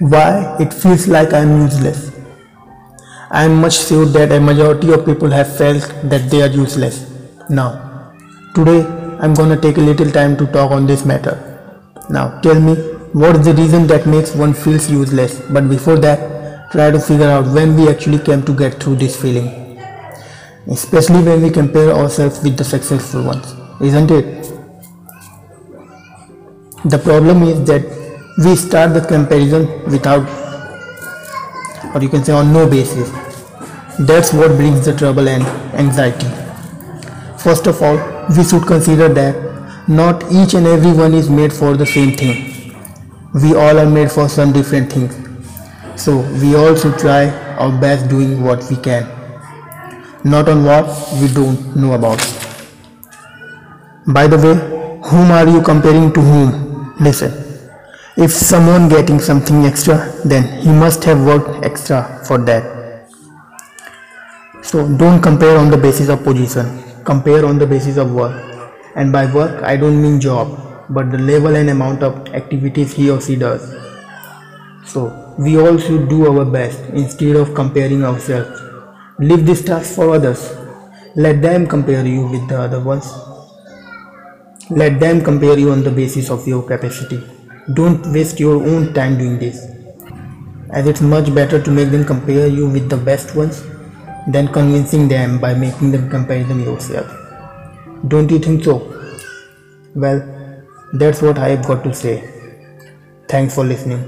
Why it feels like I am useless. I am much sure that a majority of people have felt that they are useless. Now, today I am gonna take a little time to talk on this matter. Now, tell me what is the reason that makes one feels useless? But before that, try to figure out when we actually came to get through this feeling. Especially when we compare ourselves with the successful ones, isn't it? The problem is that we start the comparison without or you can say on no basis. That's what brings the trouble and anxiety. First of all, we should consider that not each and every one is made for the same thing. We all are made for some different things. So we all should try our best doing what we can. Not on what we don't know about. By the way, whom are you comparing to whom? Listen. If someone getting something extra, then he must have worked extra for that. So don't compare on the basis of position. Compare on the basis of work. And by work, I don't mean job, but the level and amount of activities he or she does. So we all should do our best instead of comparing ourselves. Leave this task for others. Let them compare you with the other ones. Let them compare you on the basis of your capacity. Don't waste your own time doing this. As it's much better to make them compare you with the best ones than convincing them by making them comparison yourself. Don't you think so? Well, that's what I have got to say. Thanks for listening.